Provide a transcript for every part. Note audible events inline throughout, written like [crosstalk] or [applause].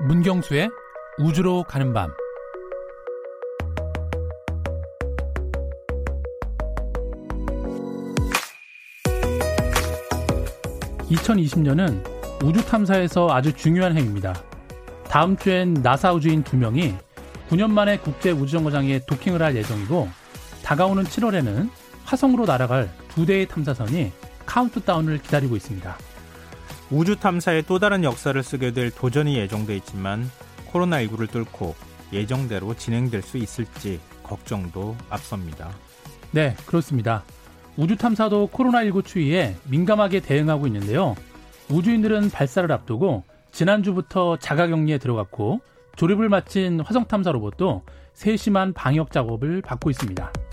문경수의 우주로 가는 밤. (2020년은) 우주 탐사에서 아주 중요한 해입니다. 다음 주엔 나사 우주인 두 명이 9년 만에 국제 우주정거장에 도킹을 할 예정이고 다가오는 7월에는 화성으로 날아갈 두 대의 탐사선이 카운트다운을 기다리고 있습니다. 우주 탐사의 또 다른 역사를 쓰게 될 도전이 예정돼 있지만 코로나19를 뚫고 예정대로 진행될 수 있을지 걱정도 앞섭니다. 네, 그렇습니다. 우주 탐사도 코로나19 추이에 민감하게 대응하고 있는데요. 우주인들은 발사를 앞두고 지난주부터 자가격리에 들어갔고 조립을 마친 화성 탐사 로봇도 세심한 방역 작업을 받고 있습니다.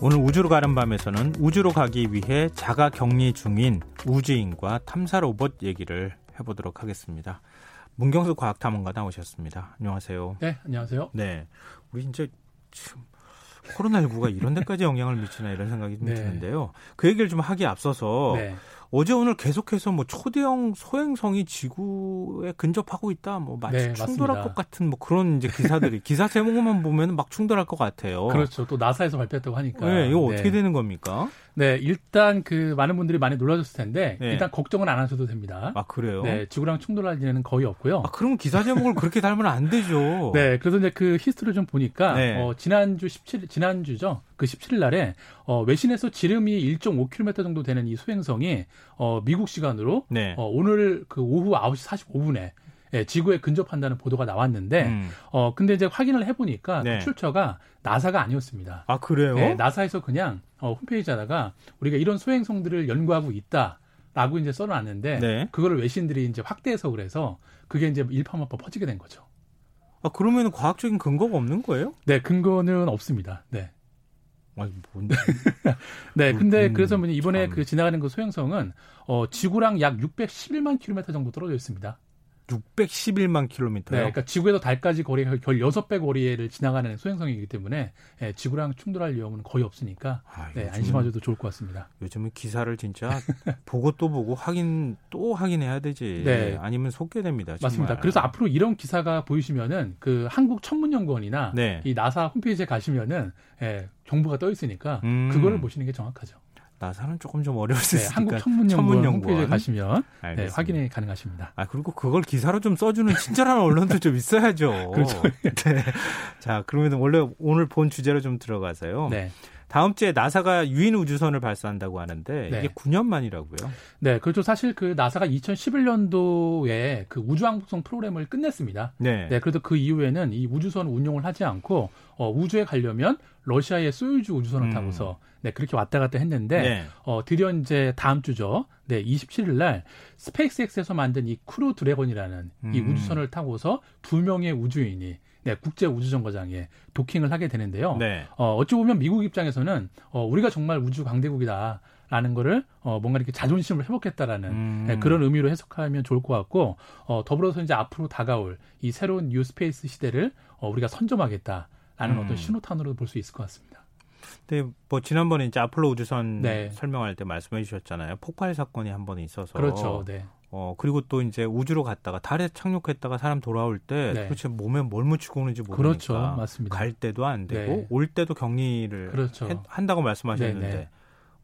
오늘 우주로 가는 밤에서는 우주로 가기 위해 자가 격리 중인 우주인과 탐사 로봇 얘기를 해보도록 하겠습니다. 문경수 과학탐험가 나오셨습니다. 안녕하세요. 네, 안녕하세요. 네, 우리 이제 지금 코로나19가 이런 데까지 영향을 미치나 이런 생각이 좀 네. 드는데요. 그 얘기를 좀 하기 앞서서 네. 어제 오늘 계속해서 뭐 초대형 소행성이 지구에 근접하고 있다, 뭐 마치 네, 충돌할 맞습니다. 것 같은 뭐 그런 이제 기사들이 기사 제목만 보면 막 충돌할 것 같아요. 그렇죠. 또 나사에서 발표했다고 하니까. 네, 이거 어떻게 네. 되는 겁니까? 네, 일단 그 많은 분들이 많이 놀라셨을 텐데 네. 일단 걱정은 안 하셔도 됩니다. 아 그래요? 네, 지구랑 충돌할 일은 거의 없고요. 아 그럼 기사 제목을 그렇게 달면 안 되죠. [laughs] 네, 그래서 이제 그 히스토리를 좀 보니까 네. 어, 지난주 17 지난주죠. 그 17일 날에 어, 외신에서 지름이 1.5km 정도 되는 이 소행성이 어, 미국 시간으로 네. 어, 오늘 그 오후 9시 45분에 예, 지구에 근접한다는 보도가 나왔는데, 음. 어, 근데 이제 확인을 해보니까 네. 그 출처가 나사가 아니었습니다. 아, 그래요? 예, 나사에서 그냥, 어, 홈페이지에다가 우리가 이런 소행성들을 연구하고 있다. 라고 이제 써놨는데, 네. 그거를 외신들이 이제 확대 해석을 해서 그게 이제 일파만파 퍼지게 된 거죠. 아, 그러면 과학적인 근거가 없는 거예요? 네, 근거는 없습니다. 네. 아니, 뭔데? [laughs] 네, 근데 음, 그래서 이번에 참. 그 지나가는 그 소행성은 어, 지구랑 약 611만 킬로미터 정도 떨어져 있습니다. 611만 킬로미터요. 네, 그러니까 지구에서 달까지 거리가 별 6배 거리를 지나가는 소행성이기 때문에 예, 지구랑 충돌할 위험은 거의 없으니까 아, 네, 안심하셔도 좋을 것 같습니다. 요즘은 기사를 진짜 [laughs] 보고 또 보고 확인 또 확인해야 되지. 네. 아니면 속게 됩니다. 정말. 맞습니다. 그래서 앞으로 이런 기사가 보이시면은 그 한국 천문연구원이나 네. 이 나사 홈페이지에 가시면은 예, 정보가 떠 있으니까 음. 그거를 보시는 게 정확하죠. 나사는 조금 좀 어려울 수 네, 있으니까 한국 천문연구원, 홈페이지에 가시면 네, 확인이 가능하십니다. 아 그리고 그걸 기사로 좀 써주는 친절한 언론도 좀 있어야죠. [laughs] 그렇죠. 네. 자 그러면 원래 오늘 본 주제로 좀 들어가서요. 네. 다음 주에 나사가 유인 우주선을 발사한다고 하는데 네. 이게 9년 만이라고요? 네, 그렇죠. 사실 그 나사가 2011년도에 그 우주왕복선 프로그램을 끝냈습니다. 네. 네, 그래도 그 이후에는 이 우주선 운용을 하지 않고 어, 우주에 가려면 러시아의 소유즈 우주선을 음. 타고서 네, 그렇게 왔다 갔다 했는데 네. 어, 드디어 이제 다음 주죠. 네, 27일 날 스페이스X에서 만든 이 크루 드래곤이라는 음. 이 우주선을 타고서 두 명의 우주인이 네, 국제 우주정거장에 도킹을 하게 되는데요. 네. 어, 어찌 보면 미국 입장에서는 어, 우리가 정말 우주 강대국이다. 라는 거를 어 뭔가 이렇게 자존심을 회복했다라는 음. 네, 그런 의미로 해석하면 좋을 것 같고 어 더불어서 이제 앞으로 다가올 이 새로운 New Space 시대를 어 우리가 선점하겠다라는 음. 어떤 신호탄으로 볼 수 있을 것 같습니다. 근데 뭐 지난번에 이제 아폴로 우주선 네. 설명할 때 말씀해 주셨잖아요. 폭발 사건이 한 번 있어서 그렇죠. 네. 어 그리고 또 이제 우주로 갔다가 달에 착륙했다가 사람 돌아올 때 네. 도대체 몸에 뭘 묻히고 오는지 모르니까 그렇죠. 맞습니다. 갈 때도 안 되고 네. 올 때도 격리를 그렇죠. 해, 한다고 말씀하셨는데 네, 네.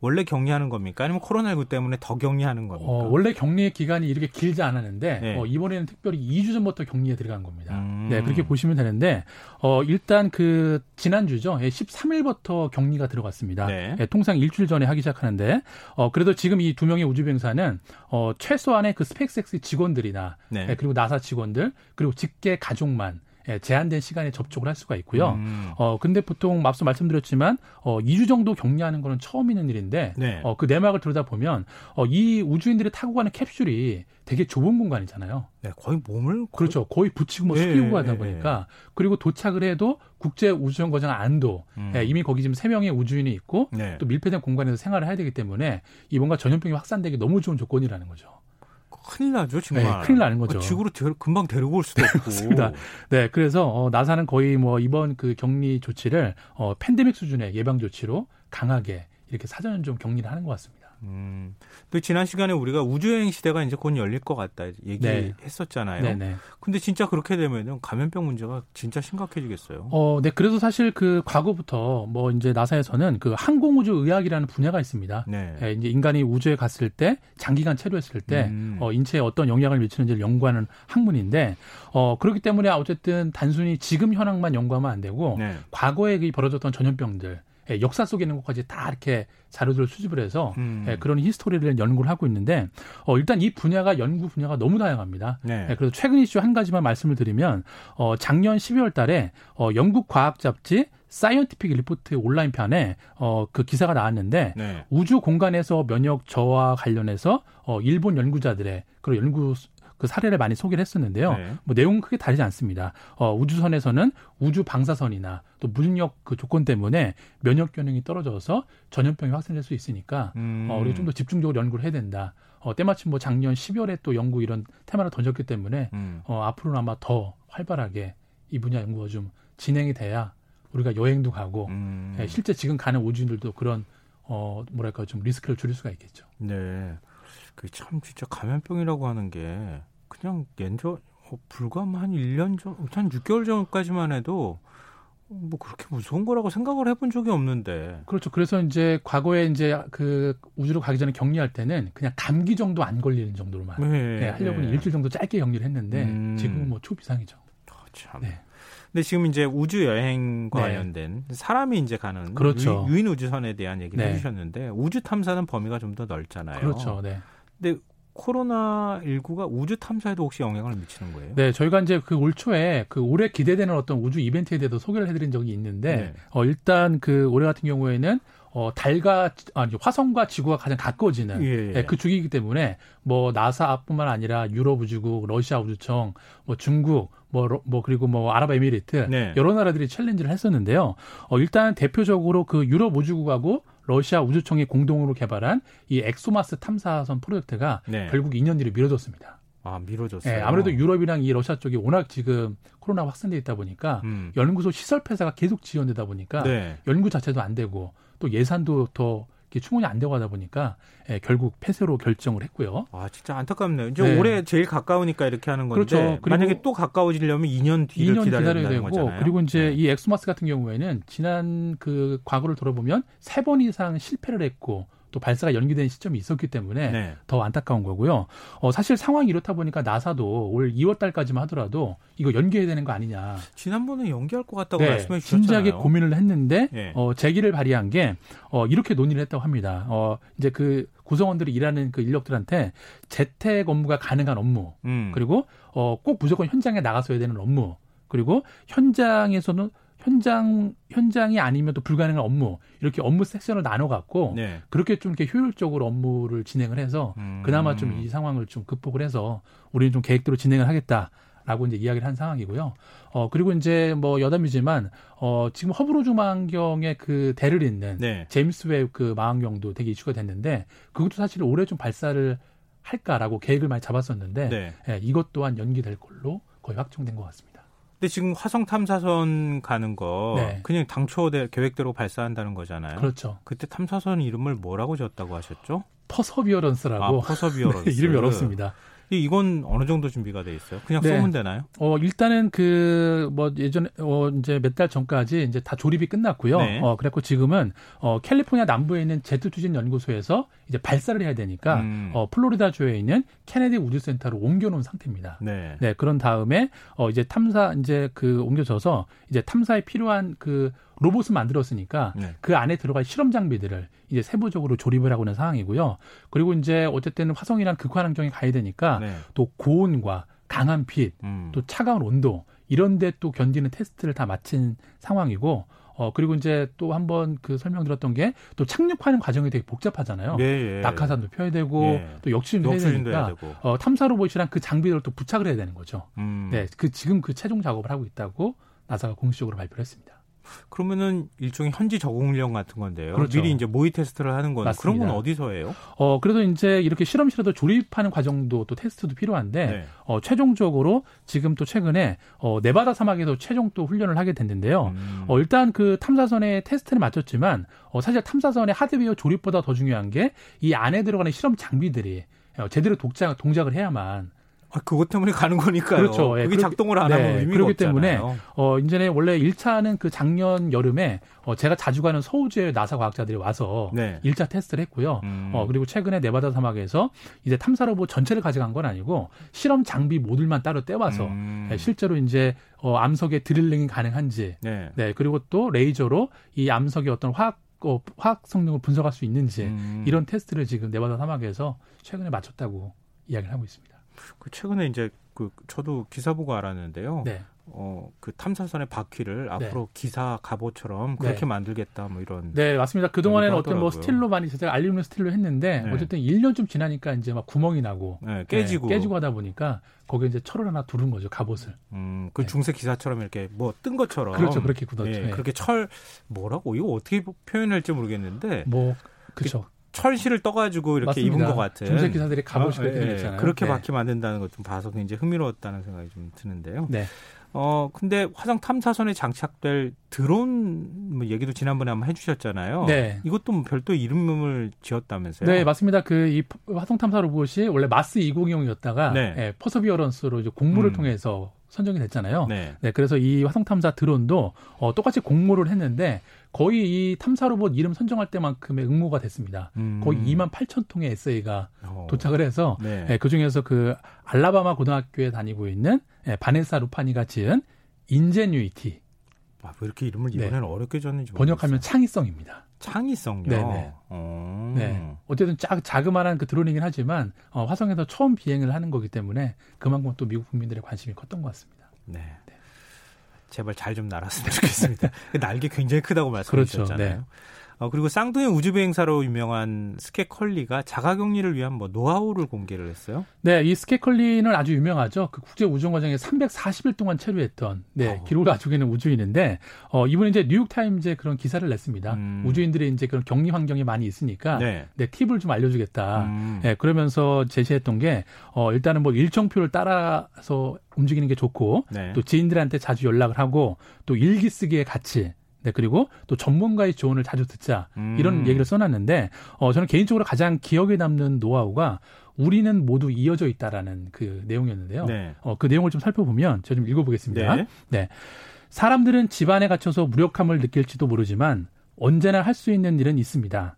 원래 격리하는 겁니까? 아니면 코로나19 때문에 더 격리하는 겁니까? 어, 원래 격리의 기간이 이렇게 길지 않았는데 네. 어, 이번에는 특별히 2주 전부터 격리에 들어간 겁니다. 음. 네, 그렇게 보시면 되는데 어, 일단 그 지난주죠. 13일부터 예, 격리가 들어갔습니다. 네. 예, 통상 일주일 전에 하기 시작하는데 어, 그래도 지금 이 두 명의 우주병사는 어, 최소한의 그 스페이스X 직원들이나 네. 예, 그리고 나사 직원들 그리고 직계 가족만 예, 제한된 시간에 접촉을 할 수가 있고요. 음. 어 근데 보통 앞서 말씀드렸지만 어 2주 정도 격리하는 거는 처음 있는 일인데 네. 어그 내막을 들여다 보면 어이 우주인들이 타고 가는 캡슐이 되게 좁은 공간이잖아요. 네, 거의 몸을 그렇죠. 거의 붙이고 뭐 네, 숙이고 가다 네, 보니까 네. 그리고 도착을 해도 국제 우주정거장 안도 음. 예, 이미 거기 지금 세 명의 우주인이 있고 네. 또 밀폐된 공간에서 생활을 해야 되기 때문에 이 뭔가 전염병이 확산되기 너무 좋은 조건이라는 거죠. 큰일 나죠, 정말. 네, 큰일 나는 거죠. 지구로 금방 데리고 올 수도 없고. 맞습니다. 네, 그래서 어, 나사는 거의 뭐 이번 그 격리 조치를 어, 팬데믹 수준의 예방 조치로 강하게 이렇게 사전 좀 격리를 하는 것 같습니다. 음. 또 지난 시간에 우리가 우주여행 시대가 이제 곧 열릴 것 같다 얘기했었잖아요. 네. 네, 네. 근데 진짜 그렇게 되면 감염병 문제가 진짜 심각해지겠어요. 어, 네. 그래서 사실 그 과거부터 뭐 이제 나사에서는 그 항공우주의학이라는 분야가 있습니다. 네. 네. 이제 인간이 우주에 갔을 때 장기간 체류했을 때 음. 어, 인체에 어떤 영향을 미치는지를 연구하는 학문인데 어, 그렇기 때문에 어쨌든 단순히 지금 현황만 연구하면 안 되고 네. 과거에 벌어졌던 전염병들 예, 역사 속에 있는 것까지 다 이렇게 자료들을 수집을 해서 음. 예, 그런 history를 연구를 하고 있는데 어, 일단 이 분야가 연구 분야가 너무 다양합니다. 네. 예, 그래서 최근 이슈 한 가지만 말씀을 드리면 어, 작년 12월 달에 어, 영국 과학 잡지 사이언티픽 리포트 온라인 편에 어, 그 기사가 나왔는데 네. 우주 공간에서 면역 저하 관련해서 어, 일본 연구자들의 그런 연구 그 사례를 많이 소개를 했었는데요. 네. 뭐 내용은 크게 다르지 않습니다. 어, 우주선에서는 우주 방사선이나 또 무중력 그 조건 때문에 면역 기능이 떨어져서 전염병이 확산될 수 있으니까 음. 어, 우리가 좀 더 집중적으로 연구를 해야 된다. 어, 때마침 뭐 작년 12월에 또 연구 이런 테마를 던졌기 때문에 음. 어, 앞으로는 아마 더 활발하게 이 분야 연구가 좀 진행이 돼야 우리가 여행도 가고 음. 예, 실제 지금 가는 우주인들도 그런 어 뭐랄까 좀 리스크를 줄일 수가 있겠죠. 네. 그 참 진짜 감염병이라고 하는 게 그냥 연저 어, 불과 한 1년 전, 한 6개월 전까지만 해도 뭐 그렇게 무서운 거라고 생각을 해본 적이 없는데. 그렇죠. 그래서 이제 과거에 이제 그 우주로 가기 전에 격리할 때는 그냥 감기 정도 안 걸리는 정도로만 네, 네, 하려고 네. 일주일 정도 짧게 격리를 했는데 음. 지금은 뭐 초비상이죠. 어, 참. 네. 근데 지금 이제 우주 여행과 네. 관련된 사람이 이제 가는 그렇죠. 유, 인 우주선에 대한 얘기를 네. 해주셨는데 우주 탐사는 범위가 좀 더 넓잖아요. 그렇죠. 네. 근데 코로나 19가 우주 탐사에도 혹시 영향을 미치는 거예요? 네, 저희가 이제 그 올 초에 그 올해 기대되는 어떤 우주 이벤트에 대해서 소개를 해드린 적이 있는데 네. 어, 일단 그 올해 같은 경우에는 어, 달과 아니 화성과 지구가 가장 가까워지는 예, 예. 네, 그 주기이기 때문에 뭐 나사뿐만 아니라 유럽 우주국, 러시아 우주청, 뭐 중국, 뭐, 뭐 그리고 뭐 아랍에미리트 네. 여러 나라들이 챌린지를 했었는데요. 어, 일단 대표적으로 그 유럽 우주국하고 러시아 우주청이 공동으로 개발한 이 엑소마스 탐사선 프로젝트가 네. 결국 2년 뒤로 미뤄졌습니다. 아, 미뤄졌어요. 네, 아무래도 유럽이랑 이 러시아 쪽이 워낙 지금 코로나 확산돼 있다 보니까 음. 연구소 시설 폐쇄가 계속 지연되다 보니까 네. 연구 자체도 안 되고 또 예산도 더 충원이 안 되고 하다 보니까 예, 결국 폐쇄로 결정을 했고요. 아 진짜 안타깝네요. 이제 네. 올해 제일 가까우니까 이렇게 하는 건데 그렇죠. 만약에 또 가까워지려면 2년 뒤를 2년 기다려야 되고 거잖아요. 그리고 이제 네. 이 엑소마스 같은 경우에는 지난 그 과거를 돌아보면 세 번 이상 실패를 했고 또 발사가 연기된 시점이 있었기 때문에 네. 더 안타까운 거고요. 어, 사실 상황이 이렇다 보니까 나사도 올 2월 달까지만 하더라도 이거 연기해야 되는 거 아니냐. 지난번에 연기할 것 같다고 네, 말씀해 주셨잖아요. 진지하게 고민을 했는데 네. 어, 제기를 발의한 게 어, 이렇게 논의를 했다고 합니다. 어, 이제 그 구성원들이 일하는 그 인력들한테 재택 업무가 가능한 업무 음. 그리고 어, 꼭 무조건 현장에 나가서 해야 되는 업무 그리고 현장에서는 현장 현장이 아니면 또 불가능한 업무 이렇게 업무 섹션을 나눠 갖고 네. 그렇게 좀 이렇게 효율적으로 업무를 진행을 해서 음. 그나마 좀 이 상황을 좀 극복을 해서 우리는 좀 계획대로 진행을 하겠다. 라고 이제 이야기를 한 상황이고요. 어, 그리고 이제 뭐 여담이지만, 어, 지금 허블 우주 망원경의 그 대를 잇는 네. 제임스 웹 그 망원경도 되게 이슈가 됐는데, 그것도 사실 올해 좀 발사를 할까라고 계획을 많이 잡았었는데, 네. 예, 이것 또한 연기될 걸로 거의 확정된 것 같습니다. 근데 지금 화성 탐사선 가는 거 네. 그냥 당초 계획대로 발사한다는 거잖아요. 그렇죠. 그때 탐사선 이름을 뭐라고 지었다고 하셨죠? 퍼서비어런스라고. 아, 퍼서비어런스. [laughs] 네, 이름이 어렵습니다. 이건 어느 정도 준비가 돼 있어요? 그냥 네. 쏘면 되나요? 어, 일단은 그 뭐 예전에 어 이제 몇 달 전까지 이제 다 조립이 끝났고요. 네. 어, 그래고 지금은 어 캘리포니아 남부에 있는 제트 추진 연구소에서 이제 발사를 해야 되니까 음. 어 플로리다 주에 있는 케네디 우주 센터로 옮겨 놓은 상태입니다. 네. 네. 그런 다음에 어 이제 탐사 이제 그 옮겨져서 이제 탐사에 필요한 그 로봇을 만들었으니까 네. 그 안에 들어갈 실험 장비들을 이제 세부적으로 조립을 하고 있는 상황이고요. 그리고 이제 어쨌든 화성이란 극한 환경에 가야 되니까 네. 또 고온과 강한 빛, 음. 또 차가운 온도 이런 데 또 견디는 테스트를 다 마친 상황이고 어 그리고 이제 또 한 번 그 설명드렸던 게 또 착륙하는 과정이 되게 복잡하잖아요. 네, 예. 낙하산도 펴야 되고 예. 또 역시도 해야 되니까 어 탐사 로봇이랑 그 장비들을 또 부착을 해야 되는 거죠. 음. 네, 그 지금 그 최종 작업을 하고 있다고 나사가 공식적으로 발표를 했습니다. 그러면은 일종의 현지 적응 훈련 같은 건데요. 그렇죠. 미리 이제 모의 테스트를 하는 건 그런 건 어디서 해요? 어 그래도 이제 이렇게 실험실에도 조립하는 과정도 또 테스트도 필요한데 네. 어 최종적으로 지금 또 최근에 어 네바다 사막에서 최종 또 훈련을 하게 됐는데요. 음. 어 일단 그 탐사선의 테스트는 마쳤지만 어 사실 탐사선의 하드웨어 조립보다 더 중요한 게 이 안에 들어가는 실험 장비들이 어, 제대로 독자, 동작을 해야만 아, 그것 때문에 가는 거니까요. 그렇죠. 예, 그게 작동을 안 네, 하면 의미가 그렇기 없잖아요. 때문에 어 이전에 원래 1차는 그 작년 여름에 어 제가 자주 가는 서우주의 나사 과학자들이 와서 네. 1차 테스트를 했고요. 음. 어 그리고 최근에 네바다 사막에서 이제 탐사 로봇 전체를 가져간 건 아니고 실험 장비 모듈만 따로 떼와서 음. 네, 실제로 이제 어 암석에 드릴링이 가능한지 네. 네. 그리고 또 레이저로 이 암석의 어떤 화학 어, 화학 성능을 분석할 수 있는지 음. 이런 테스트를 지금 네바다 사막에서 최근에 마쳤다고 이야기를 하고 있습니다. 그 최근에 이제 그 저도 기사 보고 알았는데요. 네. 어, 그 탐사선의 바퀴를 네. 앞으로 기사 갑옷처럼 그렇게 네. 만들겠다 뭐 이런. 네, 맞습니다. 그동안에는 어떤 뭐 스틸로 많이 제가 알루미늄 스틸로 했는데 네. 어쨌든 1년쯤 지나니까 이제 막 구멍이 나고 네, 깨지고 네, 깨지고 하다 보니까 거기에 이제 철을 하나 두른 거죠, 갑옷을. 음, 그 네. 중세 기사처럼 이렇게 뭐 뜬 것처럼. 그렇죠. 그렇게 굳었죠. 예, 그렇게 철 뭐라고 이거 어떻게 표현할지 모르겠는데 뭐 그렇죠. 철실을 떠가지고 이렇게 맞습니다. 입은 것 같은 중세 기사들이 갑옷을 아, 예, 잖아요 그렇게 네. 바퀴 만든다는 것 좀 봐서 굉장히 흥미로웠다는 생각이 좀 드는데요. 네. 어 근데 화성 탐사선에 장착될 드론 뭐 얘기도 지난번에 한번 해주셨잖아요. 네. 이것도 뭐 별도 이름을 지었다면서요? 네, 맞습니다. 그 이 화성 탐사 로봇이 원래 마스 2020이었다가 네. 예, 퍼서비어런스로 이제 공모를 음. 통해서 선정이 됐잖아요. 네. 네. 그래서 이 화성 탐사 드론도 어, 똑같이 공모를 했는데 거의 이 탐사 로봇 이름 선정할 때만큼의 응모가 됐습니다. 음. 거의 2만 8천 통의 에세이가 어. 도착을 해서 네. 네, 그 중에서 그 알라바마 고등학교에 다니고 있는 네, 바네사 루파니가 지은 인제뉴이티. 아, 왜 이렇게 이름을 네. 이번에는 어렵게 줬는지 번역하면 창의성입니다. 창의성요. 네네. 어. 네. 어쨌든 작, 자그마한 그 드론이긴 하지만 어, 화성에서 처음 비행을 하는 거기 때문에 그만큼 또 미국 국민들의 관심이 컸던 것 같습니다. 네. 제발 잘 좀 날았으면 좋겠습니다. 그 [laughs] 날개 굉장히 크다고 말씀하셨잖아요. 그렇죠. 네. 어, 그리고 쌍둥이 우주비행사로 유명한 스케컬리가 자가격리를 위한 뭐 노하우를 공개를 했어요. 네, 이 스케컬리는 아주 유명하죠. 그 국제 우주 과정에 340일 동안 체류했던 네, 어. 기록을 가지고 있는 우주인인데 어, 이분이 이제 뉴욕 타임즈에 그런 기사를 냈습니다. 음. 우주인들이 이제 그런 격리 환경이 많이 있으니까 네, 네 팁을 좀 알려주겠다. 음. 네, 그러면서 제시했던 게 어, 일단은 뭐 일정표를 따라서 움직이는 게 좋고 네. 또 지인들한테 자주 연락을 하고 또 일기 쓰기의 가치 네, 그리고 또 전문가의 조언을 자주 듣자. 음. 이런 얘기를 써놨는데, 어, 저는 개인적으로 가장 기억에 남는 노하우가 우리는 모두 이어져 있다라는 그 내용이었는데요. 네. 어, 그 내용을 좀 살펴보면 제가 좀 읽어보겠습니다. 네. 네. 사람들은 집안에 갇혀서 무력함을 느낄지도 모르지만 언제나 할 수 있는 일은 있습니다.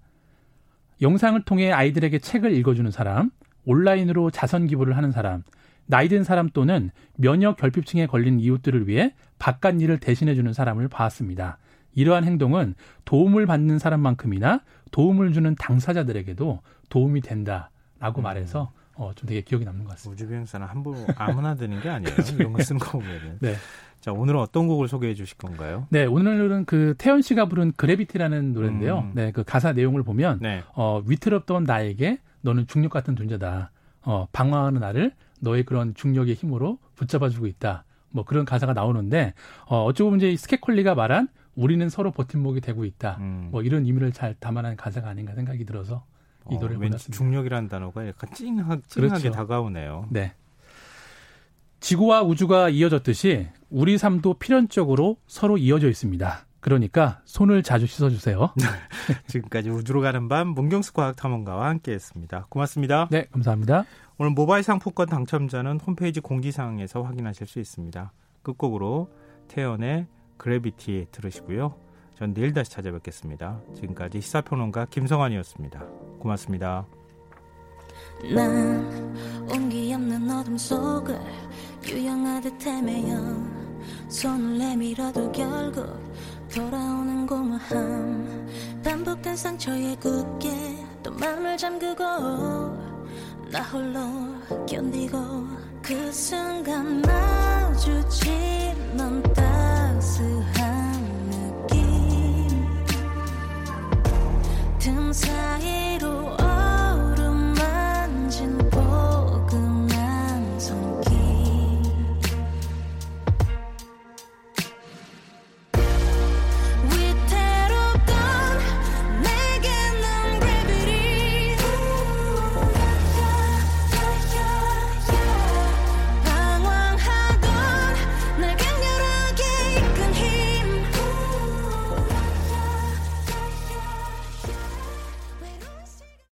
영상을 통해 아이들에게 책을 읽어주는 사람, 온라인으로 자선 기부를 하는 사람, 나이 든 사람 또는 면역 결핍증에 걸린 이웃들을 위해 바깥 일을 대신해주는 사람을 봤습니다. 이러한 행동은 도움을 받는 사람만큼이나 도움을 주는 당사자들에게도 도움이 된다라고 음. 말해서 어, 좀 되게 기억이 남는 것 같습니다. 우주비행사는 함부로 아무나 드는 게 아니에요. [laughs] 그렇죠. 이런 거 쓰는 거 보면은. 네. 자, 오늘은 어떤 곡을 소개해 주실 건가요? 네, 오늘은 그 태연 씨가 부른 그래비티라는 노래인데요. 음. 네, 그 가사 내용을 보면 네. 어, 위태롭던 나에게 너는 중력 같은 존재다. 어, 방황하는 나를 너의 그런 중력의 힘으로 붙잡아 주고 있다. 뭐 그런 가사가 나오는데 어, 보면 이제 스케콜리가 말한 우리는 서로 버팀목이 되고 있다. 음. 뭐 이런 의미를 잘 담아낸 가사가 아닌가 생각이 들어서 이 어, 노래를 골랐습니다. 중력이라는 단어가 약간 찡하, 찡하게 그렇죠. 다가오네요. 네. 지구와 우주가 이어졌듯이 우리 삶도 필연적으로 서로 이어져 있습니다. 그러니까 손을 자주 씻어주세요. [laughs] 지금까지 우주로 가는 밤 문경수 과학탐험가와 함께했습니다. 고맙습니다. 네, 감사합니다. 오늘 모바일 상품권 당첨자는 홈페이지 공지사항에서 확인하실 수 있습니다. 끝곡으로 태연의 그래비티 들으시고요. 전 내일 다시 찾아뵙겠습니다. 지금까지 시사평론가 김성환이었습니다. 고맙습니다. 난 온기 없는 어둠 속을 유영하듯 헤매여 손을 내밀어도 결국 돌아오는 공허함 반복된 상처에 굳게 또 마음을 잠그고 나 홀로 견디고 그 순간 마주친 넌 사이로